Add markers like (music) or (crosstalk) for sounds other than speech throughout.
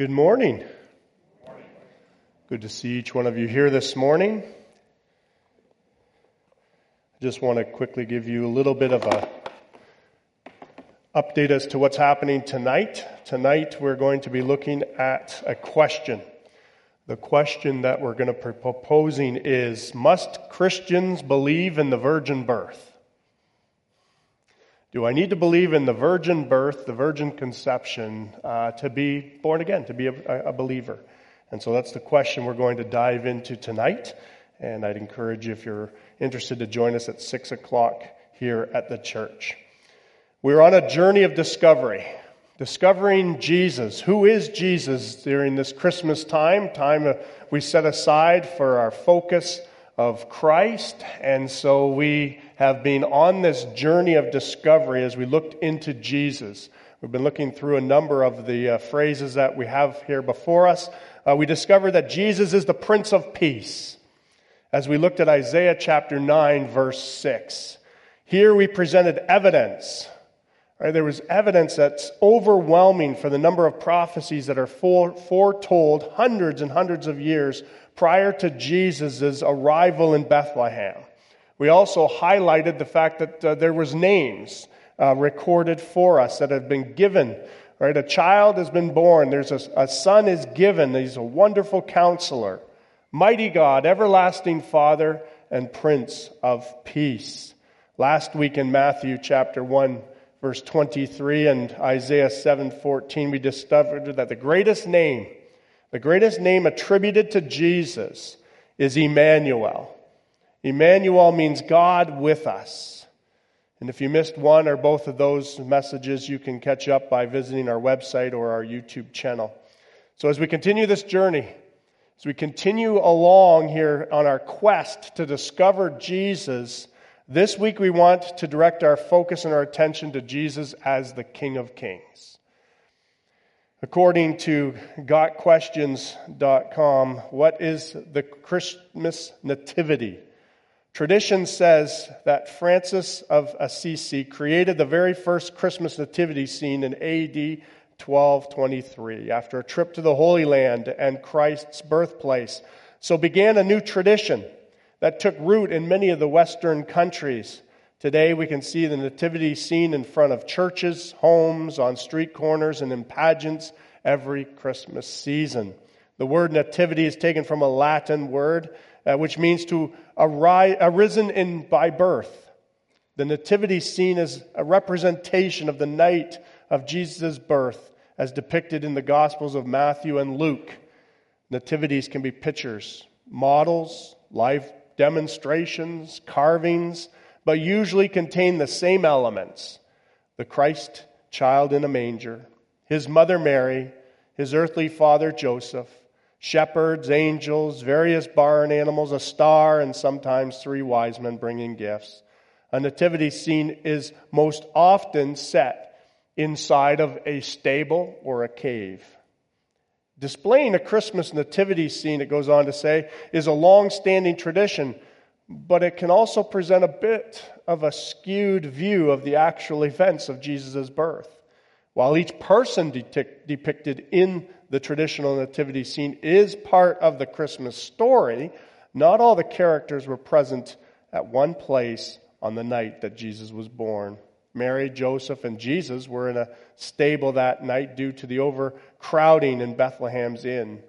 Good morning. Good to see each one of you here this morning. I just want to quickly give you a little bit of a update as to what's happening tonight. Tonight we're going to be looking at a question. The question that we're going to be proposing is Must Christians believe in the virgin birth? Do I need to believe in the virgin birth, the virgin conception, uh, to be born again, to be a, a, believer? And so that's the question we're going to dive into tonight. And I'd encourage you, if you're interested, to join us at 6 o'clock here at the church. We're on a journey of discovery, discovering Jesus. Who is Jesus during this Christmas time? Time we set aside for our focus of Christ. And so we have been on this journey of discovery as we looked into Jesus. We've been looking through a number of the uh, phrases that we have here before us. Uh, we discovered that Jesus is the Prince of Peace as we looked at Isaiah chapter 9, verse 6. Here we presented evidence. Right? There was evidence that's overwhelming for the number of prophecies that are foretold hundreds and hundreds of years prior to Jesus' arrival in Bethlehem. We also highlighted the fact that uh, there was names uh, recorded for us that have been given. Right, a child has been born. There's a, a son is given. He's a wonderful counselor, mighty God, everlasting Father, and Prince of Peace. Last week in Matthew chapter one, verse twenty-three, and Isaiah seven fourteen, we discovered that the greatest name the greatest name attributed to Jesus is Emmanuel. Emmanuel means God with us. And if you missed one or both of those messages, you can catch up by visiting our website or our YouTube channel. So as we continue this journey, as we continue along here on our quest to discover Jesus, this week we want to direct our focus and our attention to Jesus as the King of Kings. According to gotquestions.com, what is the Christmas nativity? Tradition says that Francis of Assisi created the very first Christmas nativity scene in AD 1223 after a trip to the Holy Land and Christ's birthplace. So began a new tradition that took root in many of the Western countries. Today, we can see the nativity scene in front of churches, homes, on street corners, and in pageants every Christmas season. The word nativity is taken from a Latin word uh, which means to arise, arisen in by birth. The nativity scene is a representation of the night of Jesus' birth as depicted in the Gospels of Matthew and Luke. Nativities can be pictures, models, life demonstrations, carvings, but usually contain the same elements the Christ child in a manger, his mother Mary, his earthly father Joseph, shepherds, angels, various barn animals, a star, and sometimes three wise men bringing gifts. A nativity scene is most often set inside of a stable or a cave. Displaying a Christmas nativity scene, it goes on to say, is a long standing tradition but it can also present a bit of a skewed view of the actual events of Jesus' birth. While each person depicted in the traditional nativity scene is part of the Christmas story, not all the characters were present at one place on the night that Jesus was born. Mary, Joseph, and Jesus were in a stable that night due to the overcrowding in Bethlehem's inn.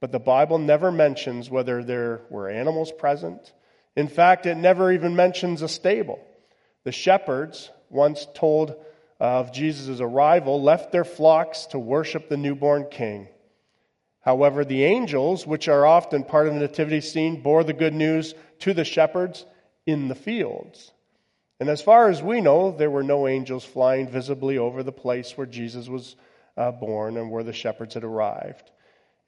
But the Bible never mentions whether there were animals present in fact, it never even mentions a stable. The shepherds, once told of Jesus' arrival, left their flocks to worship the newborn king. However, the angels, which are often part of the nativity scene, bore the good news to the shepherds in the fields. And as far as we know, there were no angels flying visibly over the place where Jesus was uh, born and where the shepherds had arrived.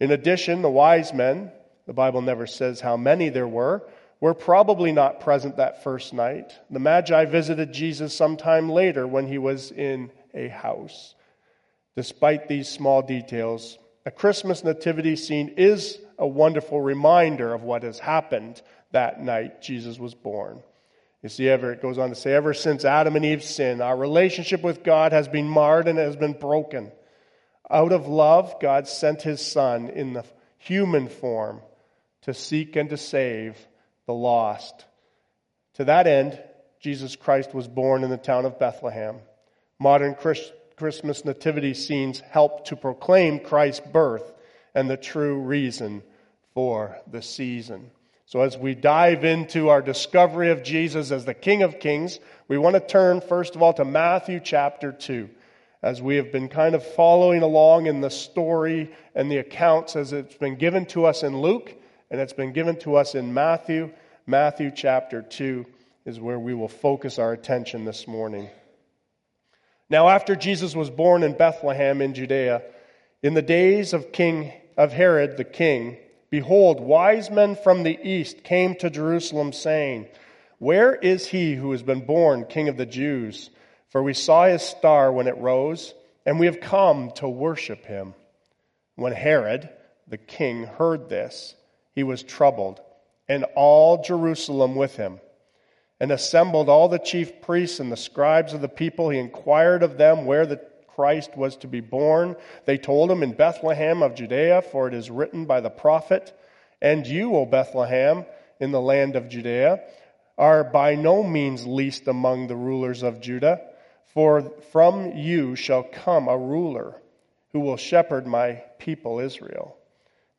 In addition, the wise men, the Bible never says how many there were, were probably not present that first night. The Magi visited Jesus sometime later when he was in a house. Despite these small details, a Christmas nativity scene is a wonderful reminder of what has happened that night Jesus was born. You see, ever it goes on to say, ever since Adam and Eve's sin, our relationship with God has been marred and has been broken. Out of love, God sent his Son in the human form to seek and to save the lost. To that end, Jesus Christ was born in the town of Bethlehem. Modern Christmas nativity scenes help to proclaim Christ's birth and the true reason for the season. So, as we dive into our discovery of Jesus as the King of Kings, we want to turn first of all to Matthew chapter 2 as we have been kind of following along in the story and the accounts as it's been given to us in Luke and it's been given to us in Matthew. Matthew chapter 2 is where we will focus our attention this morning. Now, after Jesus was born in Bethlehem in Judea, in the days of King of Herod the king, behold, wise men from the east came to Jerusalem, saying, Where is he who has been born King of the Jews? For we saw his star when it rose, and we have come to worship him. When Herod, the king, heard this, he was troubled, and all Jerusalem with him. And assembled all the chief priests and the scribes of the people, he inquired of them where the Christ was to be born. They told him in Bethlehem of Judea, for it is written by the prophet, And you, O Bethlehem, in the land of Judea, are by no means least among the rulers of Judah. For from you shall come a ruler who will shepherd my people Israel.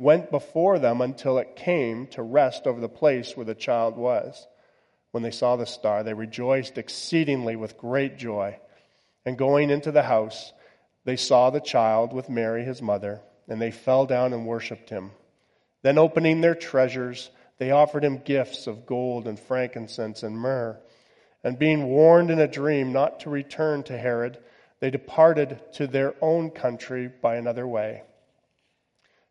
went before them until it came to rest over the place where the child was. When they saw the star, they rejoiced exceedingly with great joy. And going into the house, they saw the child with Mary, his mother, and they fell down and worshipped him. Then, opening their treasures, they offered him gifts of gold and frankincense and myrrh. And being warned in a dream not to return to Herod, they departed to their own country by another way.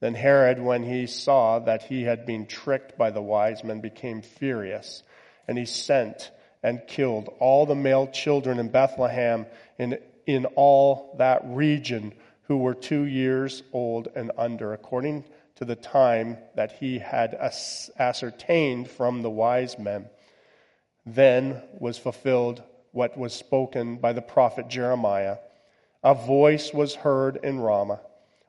Then Herod, when he saw that he had been tricked by the wise men, became furious, and he sent and killed all the male children in Bethlehem and in all that region who were two years old and under, according to the time that he had ascertained from the wise men. Then was fulfilled what was spoken by the prophet Jeremiah. A voice was heard in Ramah,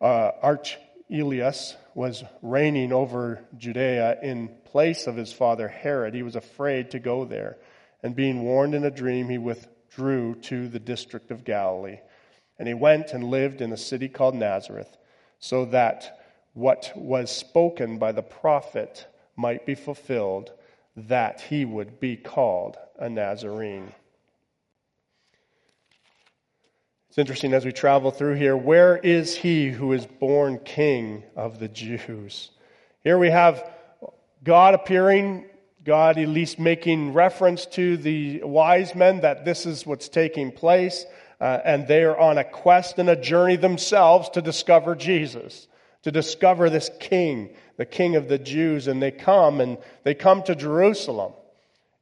uh, Archelaus was reigning over Judea in place of his father Herod, he was afraid to go there. And being warned in a dream, he withdrew to the district of Galilee. And he went and lived in a city called Nazareth, so that what was spoken by the prophet might be fulfilled, that he would be called a Nazarene. It's interesting as we travel through here where is he who is born king of the Jews? Here we have God appearing, God at least making reference to the wise men that this is what's taking place, uh, and they are on a quest and a journey themselves to discover Jesus, to discover this king, the king of the Jews, and they come and they come to Jerusalem.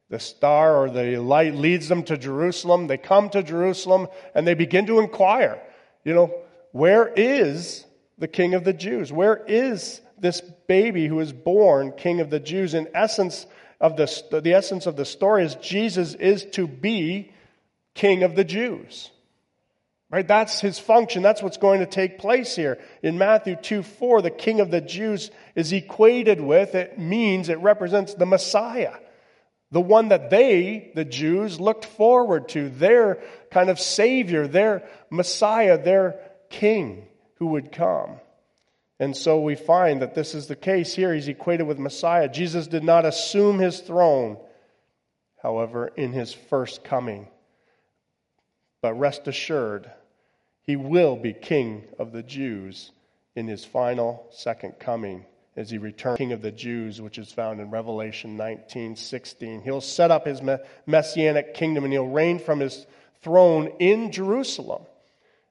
The star or the light leads them to Jerusalem. They come to Jerusalem and they begin to inquire, you know, where is the king of the Jews? Where is this baby who is born king of the Jews, in essence of the, the essence of the story is Jesus is to be king of the Jews. Right? That's his function. That's what's going to take place here. In Matthew 2 4, the king of the Jews is equated with, it means, it represents the Messiah. The one that they, the Jews, looked forward to, their kind of savior, their Messiah, their king who would come. And so we find that this is the case here. He's equated with Messiah. Jesus did not assume his throne, however, in his first coming. But rest assured, he will be king of the Jews in his final second coming as he returns king of the Jews, which is found in Revelation 19 16. He'll set up his messianic kingdom and he'll reign from his throne in Jerusalem,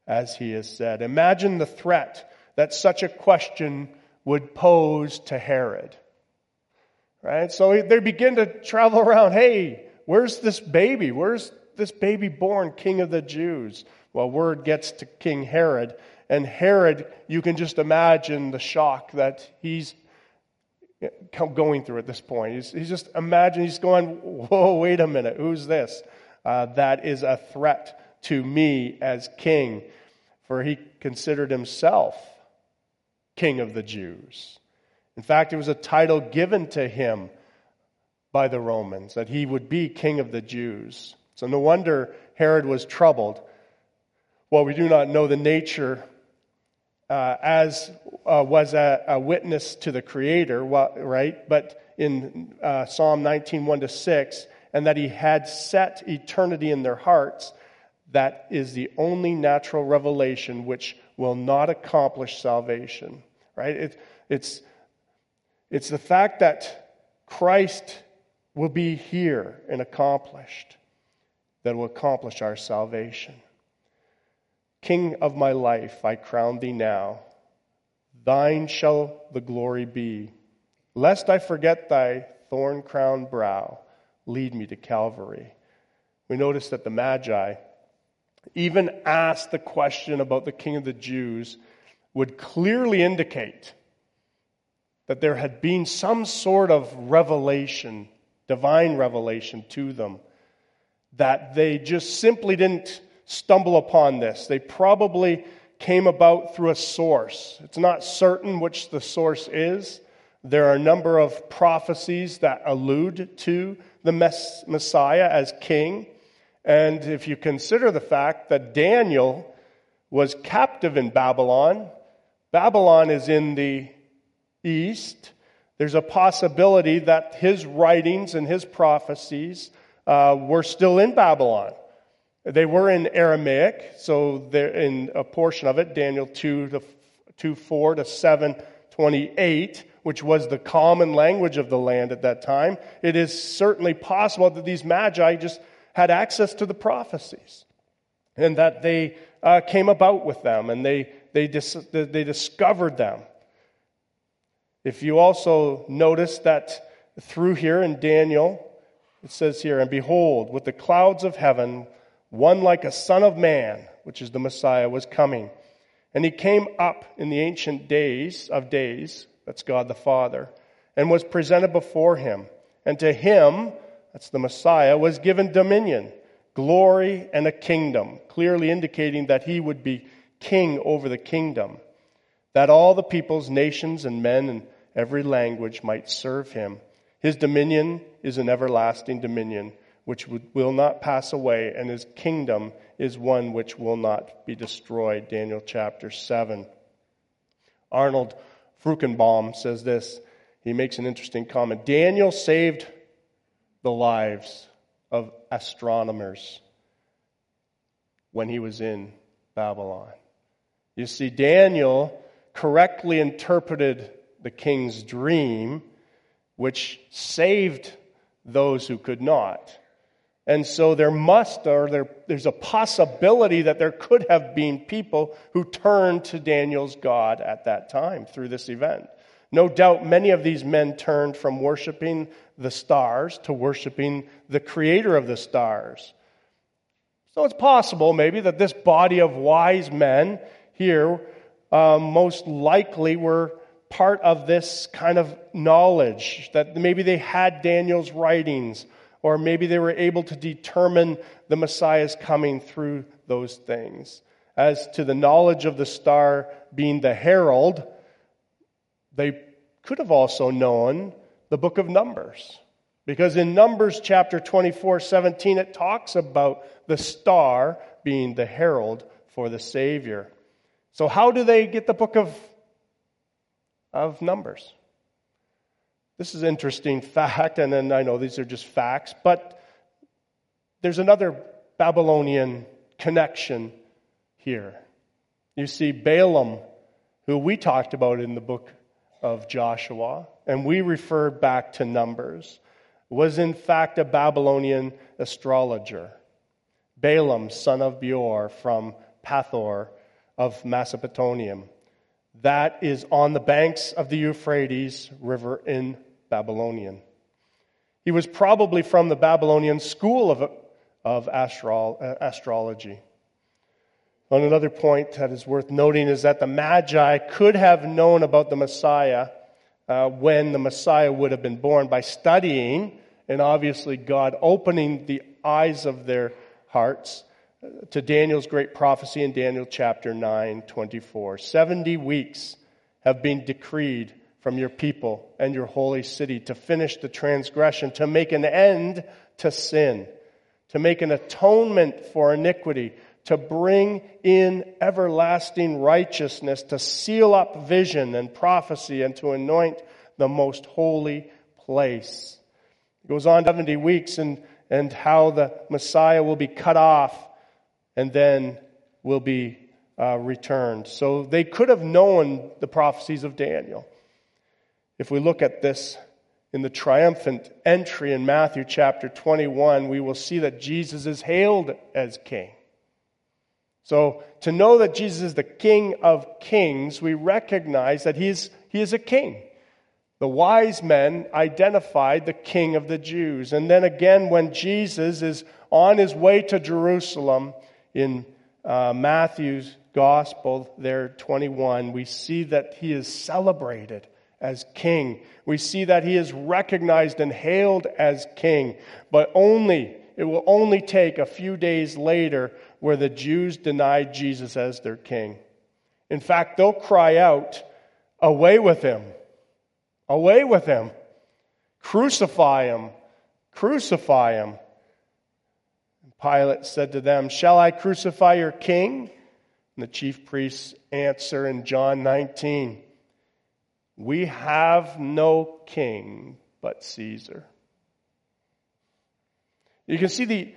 as he has said. Imagine the threat that such a question would pose to Herod. Right? So they begin to travel around. Hey, where's this baby? Where's this baby born king of the Jews? Well, word gets to King Herod, and Herod, you can just imagine the shock that he's going through at this point. He's, he's just imagine he's going, whoa, wait a minute, who's this? Uh, that is a threat to me as king, for he considered himself king of the Jews. In fact, it was a title given to him by the Romans that he would be king of the Jews. So no wonder Herod was troubled. Well, we do not know the nature uh, as uh, was a, a, witness to the Creator, right? But in uh, Psalm 19, 1 to 6, and that he had set eternity in their hearts, that is the only natural revelation which will not accomplish salvation, right? It, it's, it's the fact that Christ will be here and accomplished that will accomplish our salvation. King of my life, I crown thee now. Thine shall the glory be. Lest I forget thy thorn crowned brow, lead me to Calvary. We notice that the Magi even asked the question about the King of the Jews would clearly indicate that there had been some sort of revelation, divine revelation to them, that they just simply didn't stumble upon this. They probably came about through a source. It's not certain which the source is. There are a number of prophecies that allude to the Messiah as king. And if you consider the fact that Daniel was captive in Babylon, Babylon is in the east, there's a possibility that his writings and his prophecies uh, were still in Babylon. They were in Aramaic, so they're in a portion of it, Daniel 2 to 2 4 to 7 28, which was the common language of the land at that time. It is certainly possible that these magi just had access to the prophecies and that they uh, came about with them and they, they, dis- they discovered them. If you also notice that through here in Daniel, it says here, and behold, with the clouds of heaven, one like a son of man, which is the Messiah, was coming. And he came up in the ancient days of days, that's God the Father, and was presented before him. And to him, that's the Messiah, was given dominion, glory, and a kingdom, clearly indicating that he would be king over the kingdom, that all the peoples, nations, and men in every language might serve him. His dominion is an everlasting dominion which will not pass away, and his kingdom is one which will not be destroyed. Daniel chapter 7. Arnold Fruchtenbaum says this. He makes an interesting comment. Daniel saved the lives of astronomers when he was in Babylon. You see, Daniel correctly interpreted the king's dream, which saved those who could not. And so there must, or there, there's a possibility that there could have been people who turned to Daniel's God at that time through this event. No doubt many of these men turned from worshiping the stars to worshiping the creator of the stars. So it's possible, maybe, that this body of wise men here um, most likely were part of this kind of knowledge, that maybe they had Daniel's writings, or maybe they were able to determine the Messiah's coming through those things. As to the knowledge of the star being the herald, they could have also known the book of Numbers. Because in Numbers chapter 24, 17, it talks about the star being the herald for the Savior. So, how do they get the book of of Numbers. This is an interesting fact, and then I know these are just facts, but there's another Babylonian connection here. You see, Balaam, who we talked about in the book of Joshua, and we referred back to Numbers, was in fact a Babylonian astrologer. Balaam, son of Beor from Pethor of Mesopotamia that is on the banks of the Euphrates River in Babylonian. He was probably from the Babylonian school of, of astral, uh, astrology. On another point that is worth noting is that the Magi could have known about the Messiah uh, when the Messiah would have been born by studying, and obviously God opening the eyes of their hearts to Daniel's great prophecy in Daniel chapter 9, 24. 70 weeks have been decreed from your people and your holy city to finish the transgression, to make an end to sin, to make an atonement for iniquity, to bring in everlasting righteousness, to seal up vision and prophecy, and to anoint the most holy place. It goes on 70 weeks and, and how the Messiah will be cut off and then will be uh, returned. So they could have known the prophecies of Daniel. If we look at this in the triumphant entry in Matthew chapter 21, we will see that Jesus is hailed as king. So, to know that Jesus is the King of kings, we recognize that he's, he is a king. The wise men identified the king of the Jews. And then again, when Jesus is on his way to Jerusalem, in uh, Matthew's gospel, there 21, we see that he is celebrated as king. We see that he is recognized and hailed as king, but only, it will only take a few days later where the Jews denied Jesus as their king. In fact, they'll cry out, Away with him! Away with him! Crucify him! Crucify him! Pilate said to them, Shall I crucify your king? And the chief priests answer in John 19, We have no king but Caesar. You can see the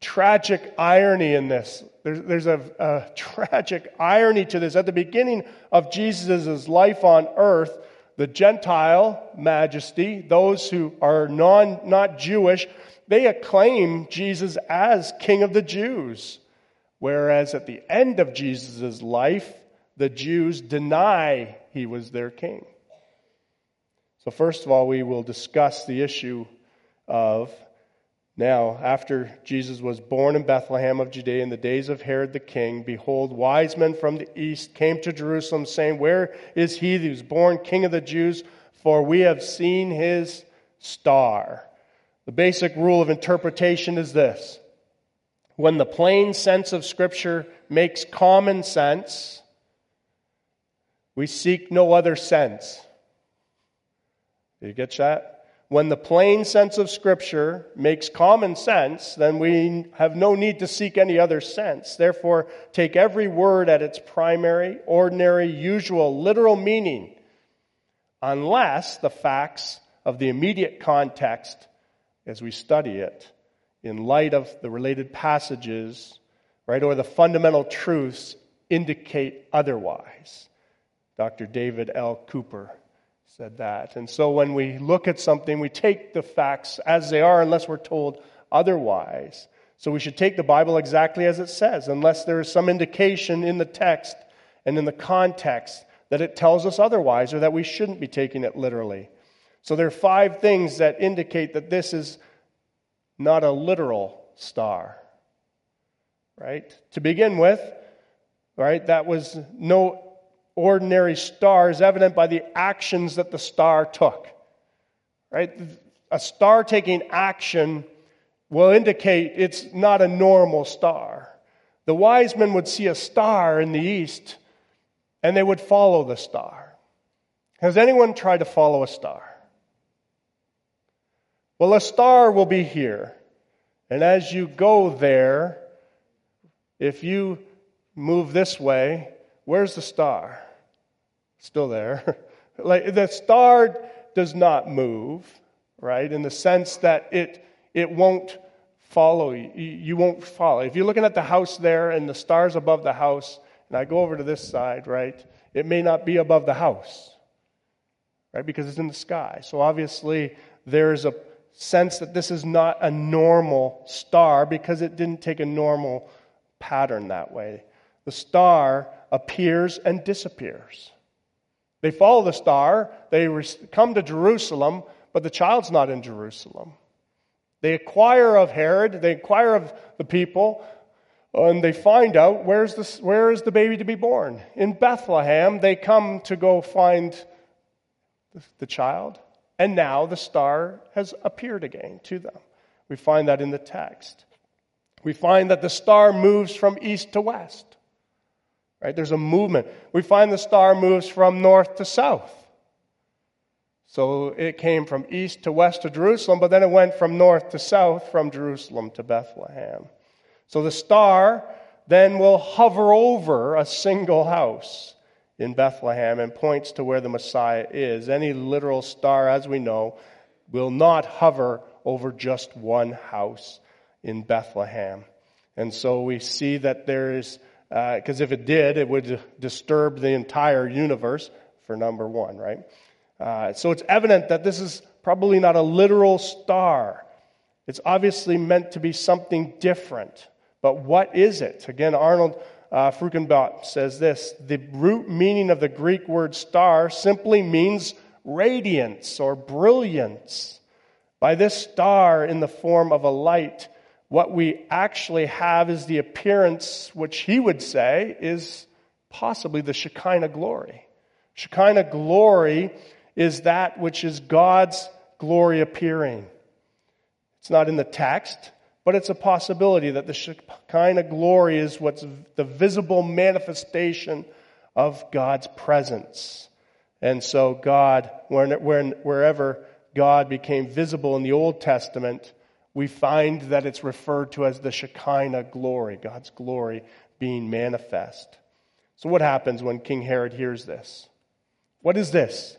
tragic irony in this. There's, there's a, a (laughs) tragic irony to this. At the beginning of Jesus' life on earth, the Gentile majesty, those who are non, not Jewish, they acclaim Jesus as King of the Jews. Whereas at the end of Jesus' life, the Jews deny he was their king. So, first of all, we will discuss the issue of now, after Jesus was born in Bethlehem of Judea in the days of Herod the king, behold, wise men from the east came to Jerusalem, saying, Where is he who is born king of the Jews? For we have seen his star the basic rule of interpretation is this when the plain sense of Scripture makes common sense, we seek no other sense. You get that? When the plain sense of Scripture makes common sense, then we have no need to seek any other sense. Therefore, take every word at its primary, ordinary, usual, literal meaning, unless the facts of the immediate context as we study it in light of the related passages, right, or the fundamental truths indicate otherwise. Dr. David L. Cooper said that. And so when we look at something, we take the facts as they are unless we're told otherwise. So we should take the Bible exactly as it says, unless there is some indication in the text and in the context that it tells us otherwise or that we shouldn't be taking it literally. So there are five things that indicate that this is not a literal star. Right? To begin with, right, that was no ordinary star is evident by the actions that the star took. Right? A star taking action will indicate it's not a normal star. The wise men would see a star in the east and they would follow the star. Has anyone tried to follow a star? Well, a star will be here. And as you go there, if you move this way, where's the star? Still there. (laughs) like the star does not move, right? In the sense that it it won't follow you. You won't follow. If you're looking at the house there and the stars above the house, and I go over to this side, right? It may not be above the house, right? Because it's in the sky. So obviously there's a sense that this is not a normal star because it didn't take a normal pattern that way. The star appears and disappears. They follow the star, they come to Jerusalem, but the child's not in Jerusalem. They inquire of Herod, they inquire of the people, and they find out where's the, where is the baby to be born. In Bethlehem, they come to go find the child. And now the star has appeared again to them. We find that in the text. We find that the star moves from east to west. Right? There's a movement. We find the star moves from north to south. So it came from east to west to Jerusalem, but then it went from north to south from Jerusalem to Bethlehem. So the star then will hover over a single house in Bethlehem and points to where the Messiah is. Any literal star, as we know, will not hover over just one house in Bethlehem. And so we see that there is, because uh, if it did, it would disturb the entire universe, for number one, right? Uh, so it's evident that this is probably not a literal star. It's obviously meant to be something different. But what is it? Again, Arnold uh, says this The root meaning of the Greek word star simply means radiance or brilliance. By this star in the form of a light, what we actually have is the appearance, which he would say is possibly the Shekinah glory. Shekinah glory is that which is God's glory appearing. It's not in the text, but it's a possibility that the Shekinah glory is what's the visible manifestation of God's presence. And so, God, wherever God became visible in the Old Testament, we find that it's referred to as the Shekinah glory, God's glory being manifest. So, what happens when King Herod hears this? What is this?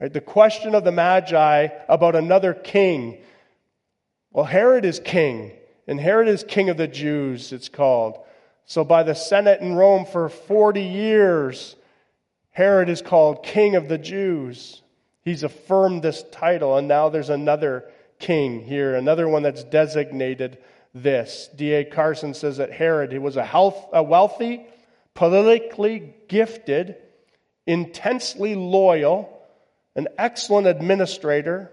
Right, the question of the Magi about another king well, Herod is king, and Herod is king of the Jews, it's called. So, by the Senate in Rome for 40 years, Herod is called king of the Jews. He's affirmed this title, and now there's another king here, another one that's designated this. D.A. Carson says that Herod he was a, health, a wealthy, politically gifted, intensely loyal, an excellent administrator,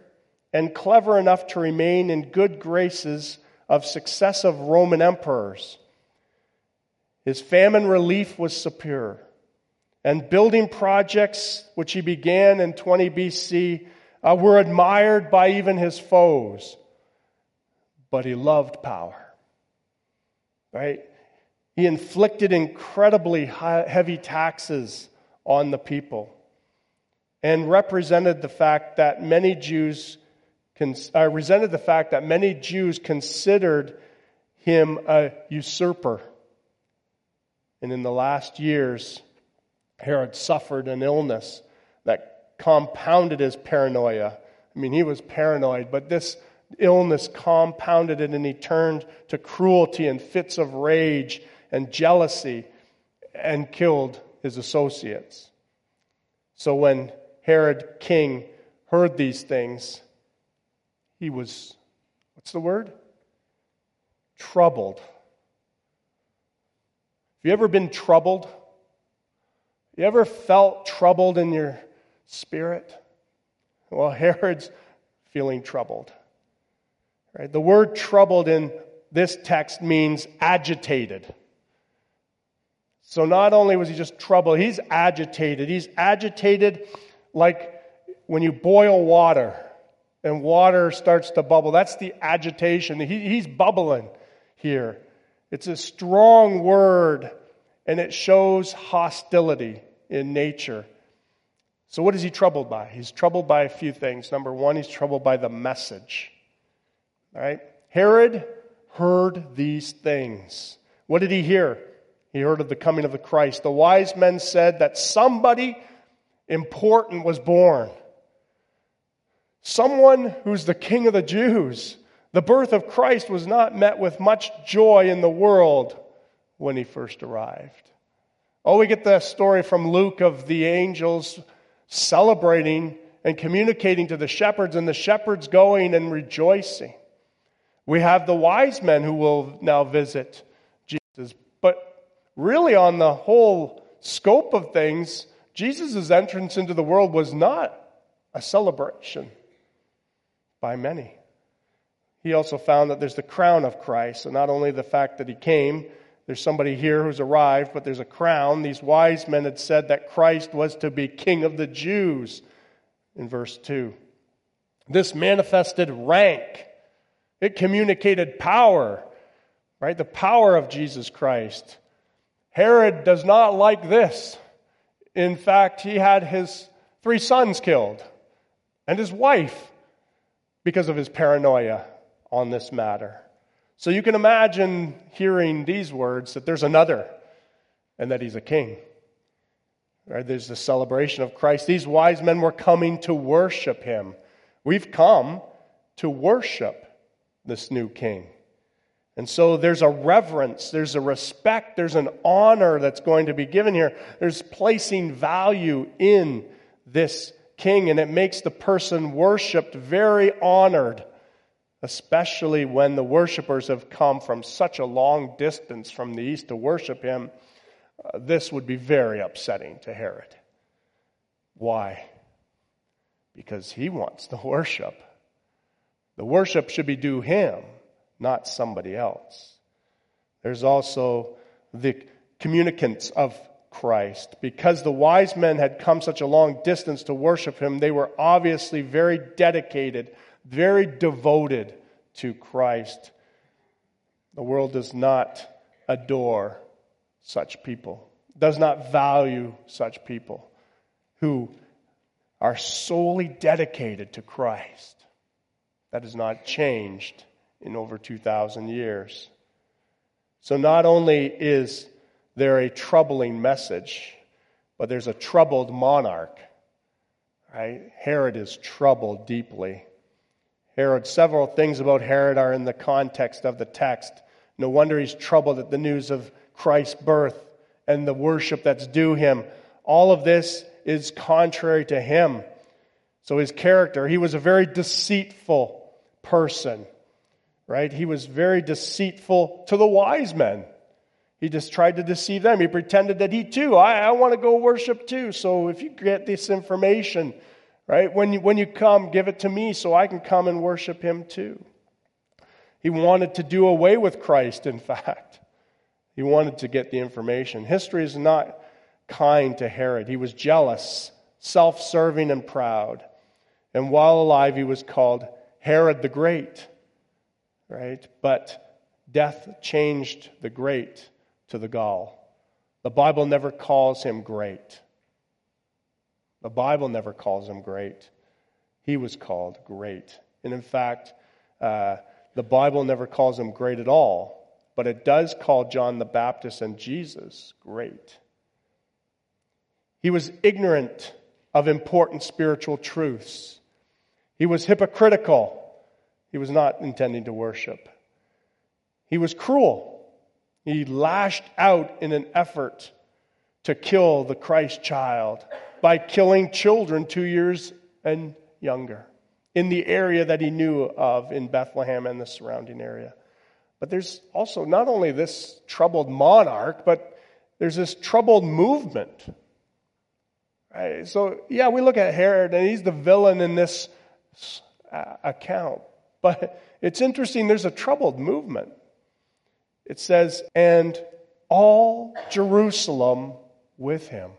and clever enough to remain in good graces of successive Roman emperors. His famine relief was superior. And building projects, which he began in 20 BC, uh, were admired by even his foes. But he loved power. Right? He inflicted incredibly high, heavy taxes on the people and represented the fact that many Jews uh, resented the fact that many Jews considered him a usurper. And in the last years, Herod suffered an illness that compounded his paranoia. I mean, he was paranoid, but this illness compounded it, and he turned to cruelty and fits of rage and jealousy and killed his associates. So when Herod king heard these things, he was, what's the word? Troubled. Have you ever been troubled? You ever felt troubled in your spirit? Well, (laughs) Herod's feeling troubled. Right? The word troubled in this text means agitated. So not only was he just troubled, he's agitated. He's agitated like when you boil water and water starts to bubble. That's the agitation. He, he's bubbling here. It's a strong word and it shows hostility in nature. So, what is he troubled by? He's troubled by a few things. Number one, he's troubled by the message. All right? Herod heard these things. What did he hear? He heard of the coming of the Christ. The wise men said that somebody important was born. Someone who's the king of the Jews. The birth of Christ was not met with much joy in the world when he first arrived. Oh, we get the story from Luke of the angels celebrating and communicating to the shepherds, and the shepherds going and rejoicing. We have the wise men who will now visit Jesus. But really, on the whole scope of things, Jesus' entrance into the world was not a celebration by many. He also found that there's the crown of Christ. So, not only the fact that he came, there's somebody here who's arrived, but there's a crown. These wise men had said that Christ was to be king of the Jews in verse 2. This manifested rank, it communicated power, right? The power of Jesus Christ. Herod does not like this. In fact, he had his three sons killed and his wife because of his paranoia on this matter. So you can imagine hearing these words that there's another and that he's a king. Right? There's the celebration of Christ. These wise men were coming to worship him. We've come to worship this new king. And so there's a reverence, there's a respect, there's an honor that's going to be given here. There's placing value in this king, and it makes the person worshiped very honored especially when the worshipers have come from such a long distance from the east to worship him, uh, this would be very upsetting to Herod. Why? Because he wants the worship. The worship should be due him, not somebody else. There's also the communicants of Christ. Because the wise men had come such a long distance to worship him, they were obviously very dedicated very devoted to Christ. The world does not adore such people, does not value such people who are solely dedicated to Christ. That has not changed in over 2,000 years. So not only is there a troubling message, but there's a troubled monarch. Right? Herod is troubled deeply. Herod. Several things about Herod are in the context of the text. No wonder he's troubled at the news of Christ's birth and the worship that's due him. All of this is contrary to him. So his character, he was a very deceitful person, right? He was very deceitful to the wise men. He just tried to deceive them. He pretended that he too, I, I want to go worship too. So if you get this information, Right? When you, when you come, give it to me so I can come and worship him too. He wanted to do away with Christ, in (laughs) fact. He wanted to get the information. History is not kind to Herod. He was jealous, self serving, and proud. And while alive, he was called Herod the Great. Right? But death changed the great to the gall. The Bible never calls him great. The Bible never calls him great. He was called great. And in fact, uh, the Bible never calls him great at all, but it does call John the Baptist and Jesus great. He was ignorant of important spiritual truths. He was hypocritical. He was not intending to worship. He was cruel. He lashed out in an effort to kill the Christ child by killing children two years and younger in the area that he knew of in Bethlehem and the surrounding area. But there's also not only this troubled monarch, but there's this troubled movement. Right? So, yeah, we look at Herod, and he's the villain in this uh, account. But it's interesting, there's a troubled movement. It says, and all Jerusalem with him.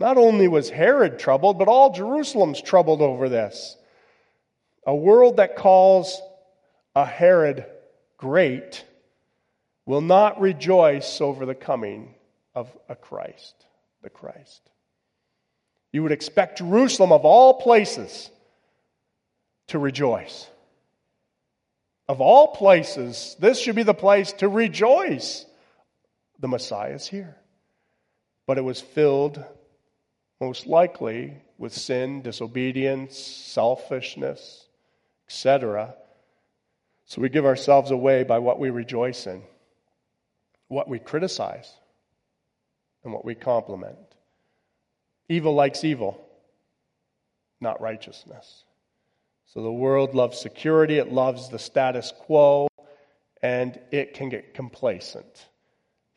Not only was Herod troubled, but all Jerusalem's troubled over this. A world that calls a Herod great will not rejoice over the coming of a Christ, the Christ. You would expect Jerusalem, of all places, to rejoice. Of all places, this should be the place to rejoice. The Messiah is here. But it was filled, most likely, with sin, disobedience, selfishness, etc. So we give ourselves away by what we rejoice in, what we criticize, and what we compliment. Evil likes evil, not righteousness. So the world loves security, it loves the status quo, and it can get complacent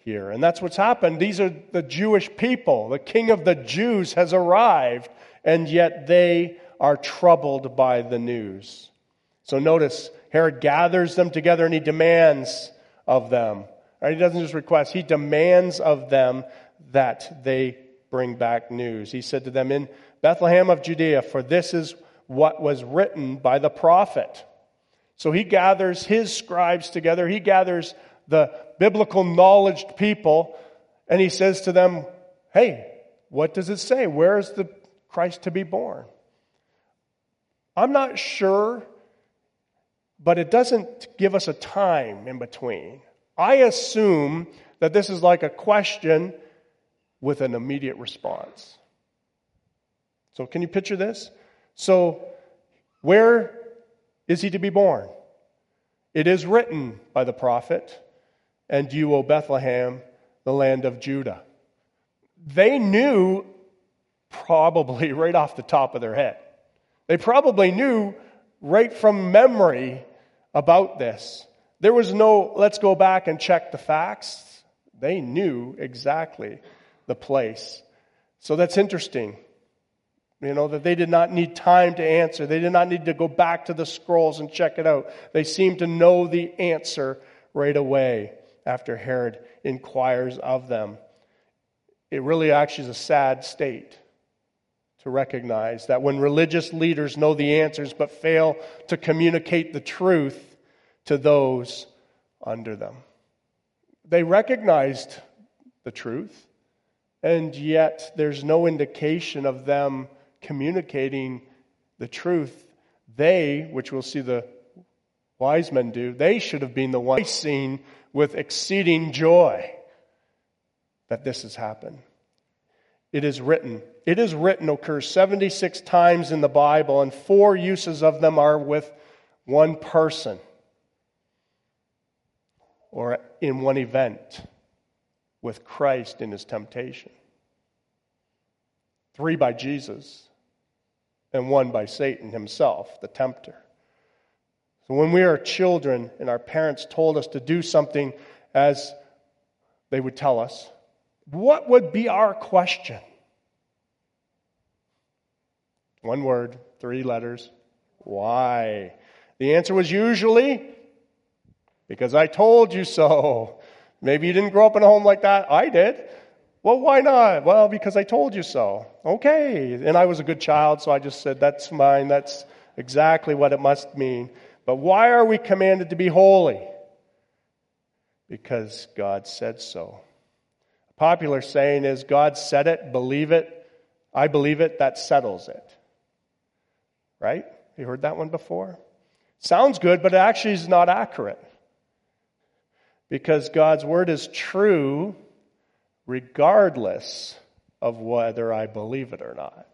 here. And that's what's happened. These are the Jewish people. The king of the Jews has arrived, and yet they are troubled by the news. So notice, Herod gathers them together and he demands of them. Right? He doesn't just request, he demands of them that they bring back news. He said to them, In Bethlehem of Judea, for this is what was written by the prophet. So he gathers his scribes together, he gathers the biblical knowledge people, and he says to them, Hey, what does it say? Where is the Christ to be born? I'm not sure, but it doesn't give us a time in between. I assume that this is like a question with an immediate response. So, can you picture this? So, where is he to be born? It is written by the prophet, and you, O Bethlehem, the land of Judah. They knew probably (laughs) right off the top of their head. They probably knew right from memory about this. There was no, let's go back and check the facts. They knew exactly the place. So that's interesting. You know, that they did not need time to answer. They did not need to go back to the scrolls and check it out. They seemed to know the answer right away after Herod inquires of them. It really actually is a sad state to recognize that when religious leaders know the answers but fail to communicate the truth to those under them. They recognized the truth, and yet there's no indication of them communicating the truth, they, which we'll see the wise men do, they should have been the ones seen with exceeding joy that this has happened. It is written. It is written occurs 76 times in the Bible, and four uses of them are with one person or in one event with Christ in his temptation. Three by Jesus, and one by Satan himself, the tempter. So when we are children and our parents told us to do something as they would tell us, what would be our question? One word, three letters. Why? The answer was usually, because I told you so. Maybe you didn't grow up in a home like that. I did. Well, why not? Well, because I told you so. Okay. And I was a good child, so I just said, that's mine. That's exactly what it must mean. But why are we commanded to be holy? Because God said so. A popular saying is God said it, believe it, I believe it, that settles it. Right? You heard that one before? Sounds good, but it actually is not accurate. Because God's word is true regardless of whether I believe it or not.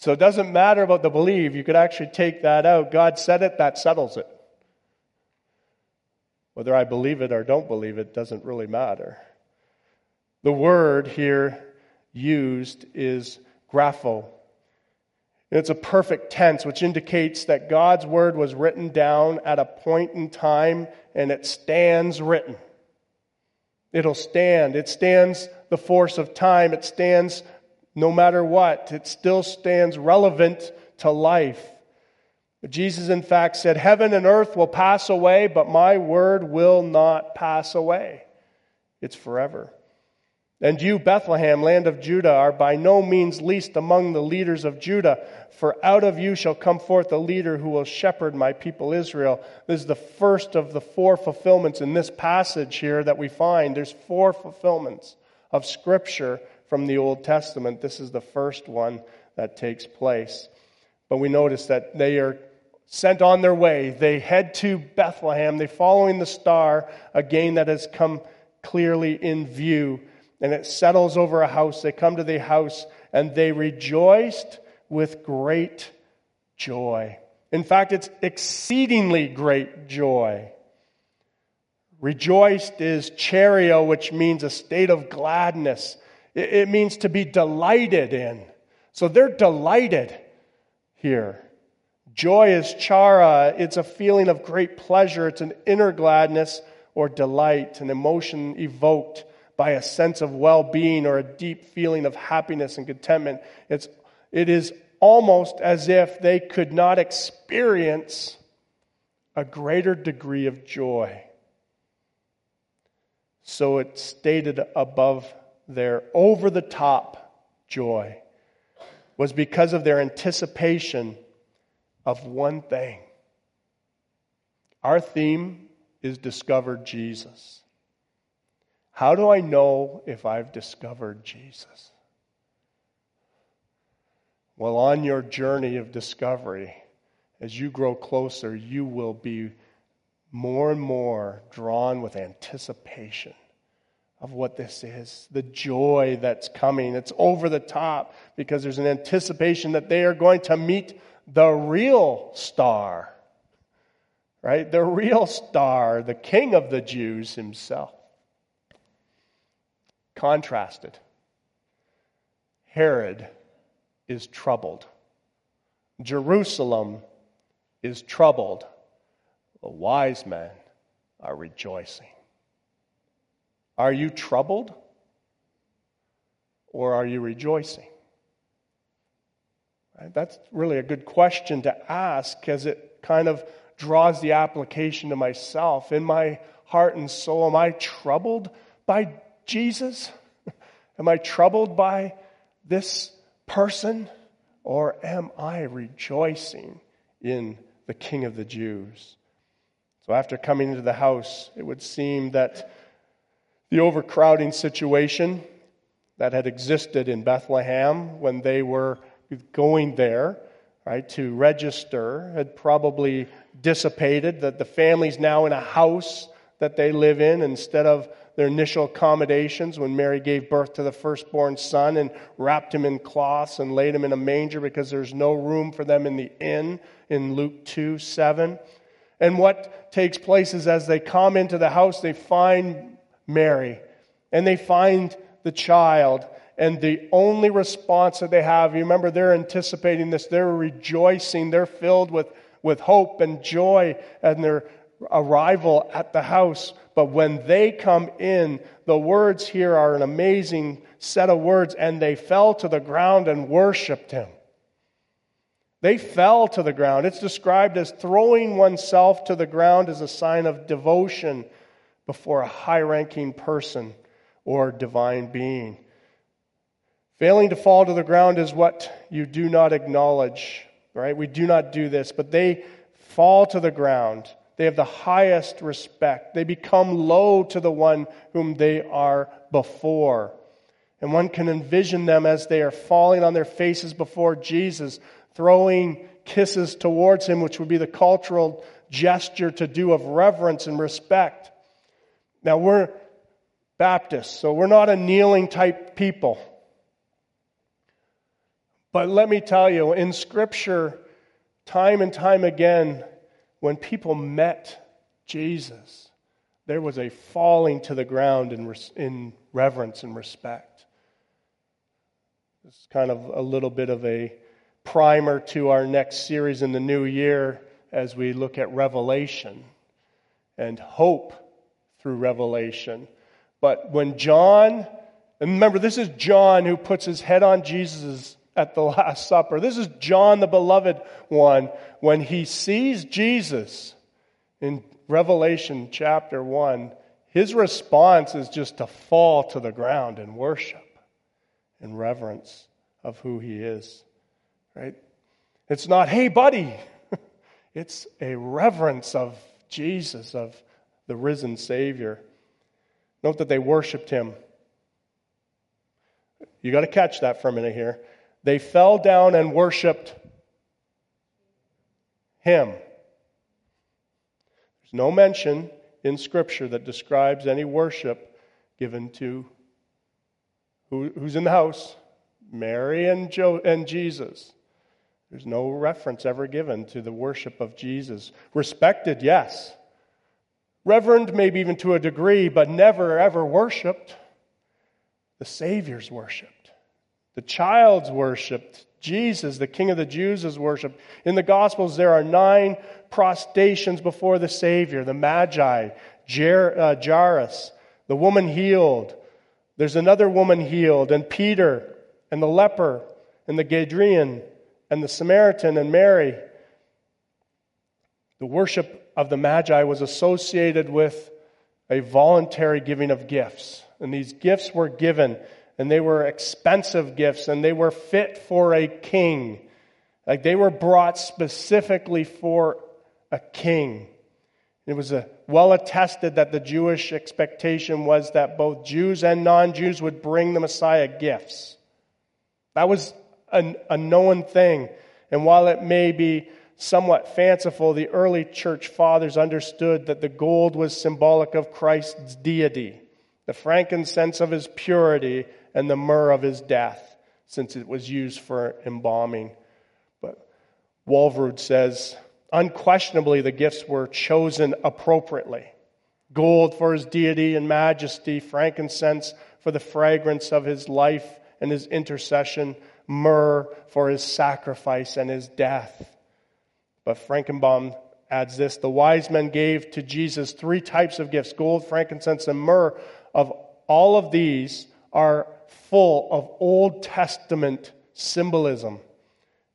So it doesn't matter about the believe. You could actually take that out. God said it, that settles it. Whether I believe it or don't believe it doesn't really matter. The word here used is grapho. It's a perfect tense, which indicates that God's word was written down at a point in time and it stands written. It'll stand. It stands the force of time. It stands no matter what. It still stands relevant to life. Jesus, in fact, said, Heaven and earth will pass away, but my word will not pass away. It's forever. And you, Bethlehem, land of Judah, are by no means least among the leaders of Judah, for out of you shall come forth a leader who will shepherd my people Israel. This is the first of the four fulfillments in this passage here that we find. There's four fulfillments of Scripture from the Old Testament. This is the first one that takes place. But we notice that they are sent on their way. They head to Bethlehem. They're following the star, again, that has come clearly in view. And it settles over a house. They come to the house and they rejoiced with great joy. In fact, it's exceedingly great joy. Rejoiced is chario, which means a state of gladness. It means to be delighted in. So they're delighted here. Joy is chara. It's a feeling of great pleasure. It's an inner gladness or delight, an emotion evoked by a sense of well being or a deep feeling of happiness and contentment. It's, it is almost as if they could not experience a greater degree of joy. So it's stated above their over the top joy was because of their anticipation of one thing. Our theme is discover Jesus. How do I know if I've discovered Jesus? Well, on your journey of discovery, as you grow closer, you will be more and more drawn with anticipation of what this is, the joy that's coming. It's over the top because there's an anticipation that they are going to meet the real star, right? The real star, the king of the Jews himself. Contrasted. Herod is troubled. Jerusalem is troubled. The wise men are rejoicing. Are you troubled or are you rejoicing? Right? That's really a good question to ask as it kind of draws the application to myself. In my heart and soul, am I troubled by Jesus? (laughs) am I troubled by this person? Or am I rejoicing in the King of the Jews? So after coming into the house, it would seem that the overcrowding situation that had existed in Bethlehem when they were going there, right, to register had probably dissipated, that the family's now in a house that they live in instead of their initial accommodations when Mary gave birth to the firstborn son and wrapped him in cloths and laid him in a manger because there's no room for them in the inn in Luke 2 7. And what takes place is as they come into the house, they find Mary. And they find the child. And the only response that they have, you remember, they're anticipating this, they're rejoicing, they're filled with, with hope and joy and their arrival at the house. But when they come in, the words here are an amazing set of words, and they fell to the ground and worshiped him. They fell to the ground. It's described as throwing oneself to the ground as a sign of devotion before a high ranking person or divine being. Failing to fall to the ground is what you do not acknowledge, right? We do not do this, but they fall to the ground. They have the highest respect. They become low to the one whom they are before. And one can envision them as they are falling on their faces before Jesus, throwing kisses towards him, which would be the cultural gesture to do of reverence and respect. Now, we're Baptists, so we're not a kneeling type people. But let me tell you, in Scripture, time and time again, when people met Jesus, there was a falling to the ground in, in reverence and respect. It's kind of a little bit of a primer to our next series in the new year as we look at Revelation and hope through revelation. But when John, and remember, this is John who puts his head on Jesus' at the Last Supper. This is John, the beloved one, when he sees Jesus in Revelation chapter 1. His response is just to fall to the ground and worship in reverence of who he is. Right? It's not, hey, buddy. (laughs) it's a reverence of Jesus, of the risen Savior. Note that they worshiped him. You got to catch that for a minute here. They fell down and worshiped him. There's no mention in Scripture that describes any worship given to who, who's in the house? Mary and, jo- and Jesus. There's no reference ever given to the worship of Jesus. Respected, yes. Reverend, maybe even to a degree, but never ever worshiped. The Savior's worshiped. The child's worshiped. Jesus, the King of the Jews, is worshiped. In the Gospels, there are nine prostrations before the Savior the Magi, Jer- uh, Jairus, the woman healed. There's another woman healed, and Peter, and the leper, and the Gadarene, and the Samaritan, and Mary. The worship of the Magi was associated with a voluntary giving of gifts. And these gifts were given, and they were expensive gifts, and they were fit for a king. Like they were brought specifically for a king. It was well attested that the Jewish expectation was that both Jews and non Jews would bring the Messiah gifts. That was a, a known thing. And while it may be somewhat fanciful, the early church fathers understood that the gold was symbolic of Christ's deity, the frankincense of his purity, and the myrrh of his death, since it was used for embalming. But Walvoord says, unquestionably, the gifts were chosen appropriately gold for his deity and majesty, frankincense for the fragrance of his life and his intercession, myrrh for his sacrifice and his death. But Fruchtenbaum adds this the wise men gave to Jesus three types of gifts gold, frankincense, and myrrh. Of all of these are full of Old Testament symbolism.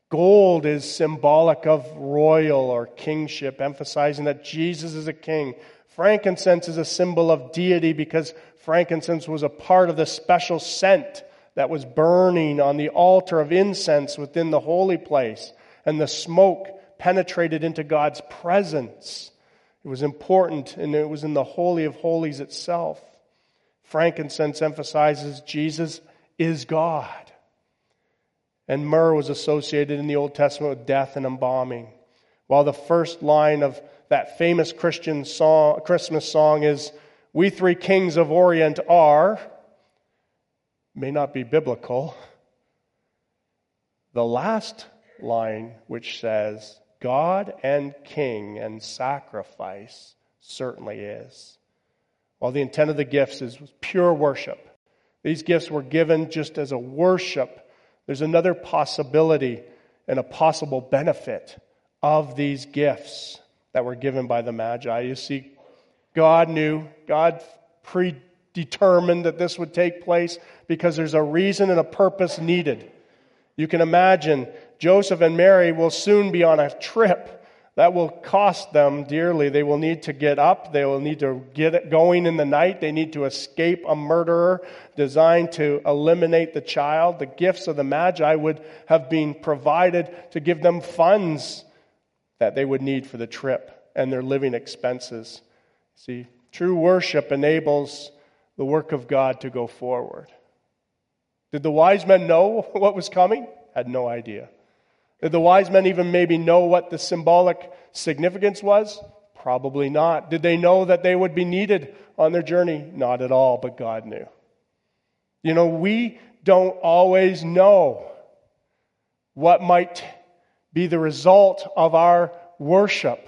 Gold is symbolic of royal or kingship, emphasizing that Jesus is a king. Frankincense is a symbol of deity because frankincense was a part of the special scent that was burning on the altar of incense within the holy place, and the smoke penetrated into God's presence. It was important, and it was in the Holy of Holies itself. Frankincense emphasizes Jesus is God. And myrrh was associated in the Old Testament with death and embalming. While the first line of that famous Christian song, Christmas song is, We three kings of Orient are, may not be biblical. The last line, which says, God and King and sacrifice, certainly is. While the intent of the gifts is pure worship, these gifts were given just as a worship. There's another possibility and a possible benefit of these gifts that were given by the Magi. You see, God knew, God predetermined that this would take place because there's a reason and a purpose needed. You can imagine Joseph and Mary will soon be on a trip that will cost them dearly. They will need to get up. They will need to get going in the night. They need to escape a murderer designed to eliminate the child. The gifts of the Magi would have been provided to give them funds that they would need for the trip and their living expenses. See, true worship enables the work of God to go forward. Did the wise men know (laughs) what was coming? Had no idea. Did the wise men even maybe know what the symbolic significance was? Probably not. Did they know that they would be needed on their journey? Not at all, but God knew. You know, we don't always know what might be the result of our worship.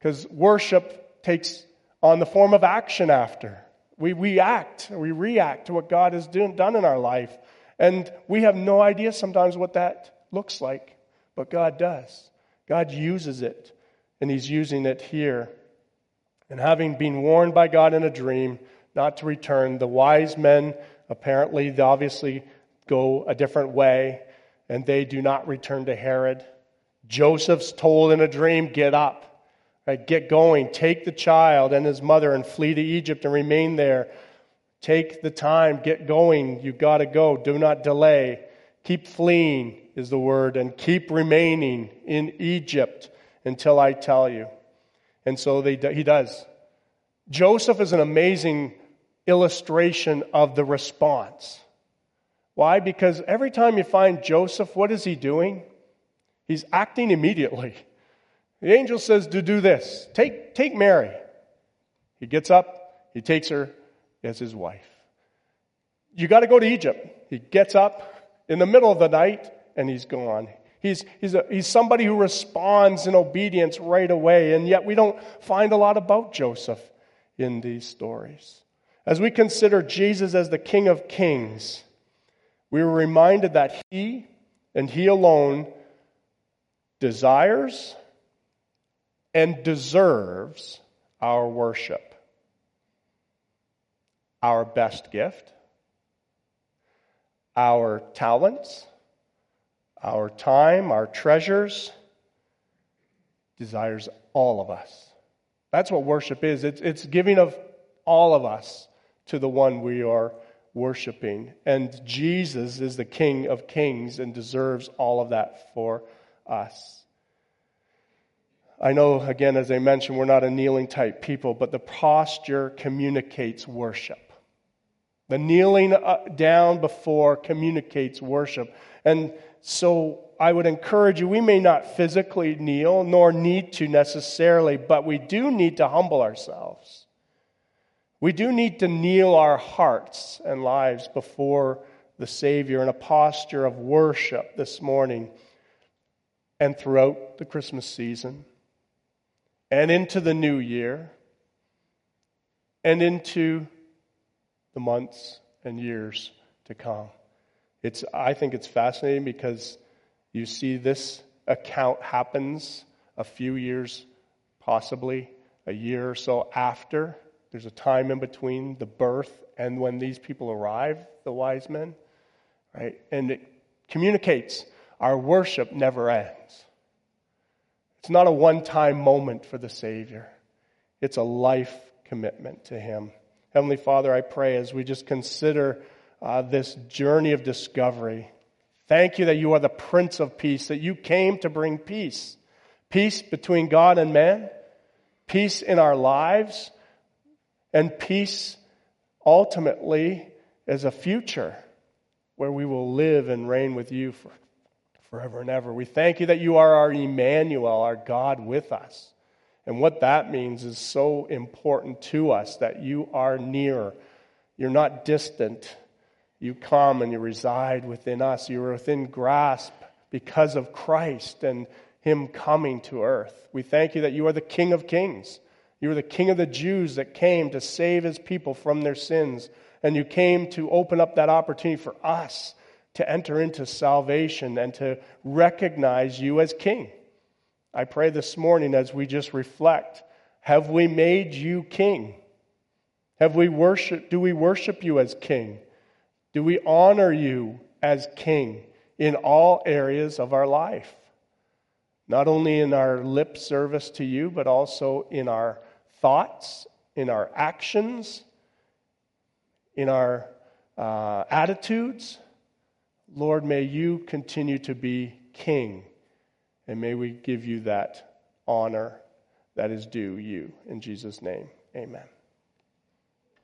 Because worship takes on the form of action after. We, we act, we react to what God has do, done in our life. And we have no idea sometimes what that looks like, but God does. God uses it, and He's using it here. And having been warned by God in a dream not to return, the wise men, apparently, obviously, go a different way, and they do not return to Herod. Joseph's told in a dream, Get up, right? get going, take the child and his mother and flee to Egypt and remain there. Take the time, get going. You've got to go. Do not delay. Keep fleeing, is the word, and keep remaining in Egypt until I tell you. And so they, he does. Joseph is an amazing illustration of the response. Why? Because every time you find Joseph, what is he doing? He's acting immediately. The angel says to do this take, take Mary. He gets up, he takes her as his wife. You got to go to Egypt. He gets up in the middle of the night and he's gone. He's, he's, a, he's somebody who responds in obedience right away, and yet we don't find a lot about Joseph in these stories. As we consider Jesus as the King of Kings, we were reminded that he and he alone desires and deserves our worship, our best gift, our talents, our time, our treasures, desires all of us. That's what worship is. It's, it's giving of all of us to the one we are worshiping. And Jesus is the King of kings and deserves all of that for us. I know, again, as I mentioned, we're not a kneeling type people, but the posture communicates worship. The kneeling uh, down before communicates worship. And so I would encourage you, we may not physically kneel, nor need to necessarily, but we do need to humble ourselves. We do need to kneel our hearts and lives before the Savior in a posture of worship this morning and throughout the Christmas season and into the new year and into the months and years to come. It's, I think it's fascinating because you see this account happens a few years, possibly a year or so after. There's a time in between the birth and when these people arrive, the wise men, right? And it communicates our worship never ends. It's not a one time moment for the Savior, it's a life commitment to Him. Heavenly Father, I pray as we just consider uh, this journey of discovery, thank you that you are the Prince of Peace, that you came to bring peace. Peace between God and man, peace in our lives, and peace ultimately as a future where we will live and reign with you for, forever and ever. We thank you that you are our Emmanuel, our God with us. And what that means is so important to us that you are near. You're not distant. You come and you reside within us. You are within grasp because of Christ and Him coming to earth. We thank you that you are the King of kings. You are the King of the Jews that came to save His people from their sins. And you came to open up that opportunity for us to enter into salvation and to recognize you as King. I pray this morning as we just reflect have we made you king? Have we worship, do we worship you as king? Do we honor you as king in all areas of our life? Not only in our lip service to you, but also in our thoughts, in our actions, in our uh, attitudes. Lord, may you continue to be king and may we give you that honor that is due you. In Jesus' name, amen.